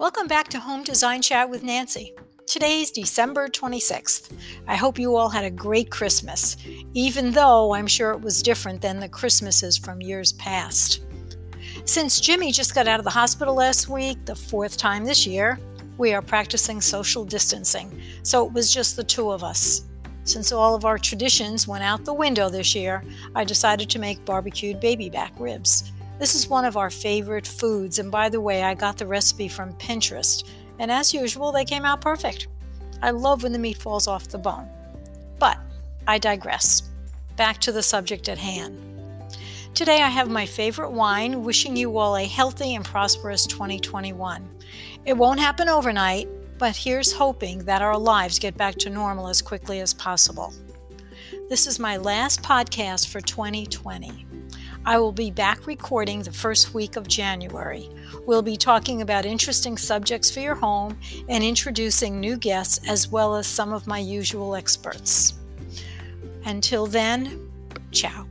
Welcome back to Home Design Chat with Nancy. Today's December 26th. I hope you all had a great Christmas, even though I'm sure it was different than the Christmases from years past. Since Jimmy just got out of the hospital last week, the fourth time this year, we are practicing social distancing, so it was just the two of us. Since all of our traditions went out the window this year, I decided to make barbecued baby back ribs. This is one of our favorite foods, and by the way, I got the recipe from Pinterest, and as usual, they came out perfect. I love when the meat falls off the bone. But I digress. Back to the subject at hand. Today, I have my favorite wine, wishing you all a healthy and prosperous 2021. It won't happen overnight, but here's hoping that our lives get back to normal as quickly as possible. This is my last podcast for 2020. I will be back recording the first week of January. We'll be talking about interesting subjects for your home and introducing new guests as well as some of my usual experts. Until then, ciao.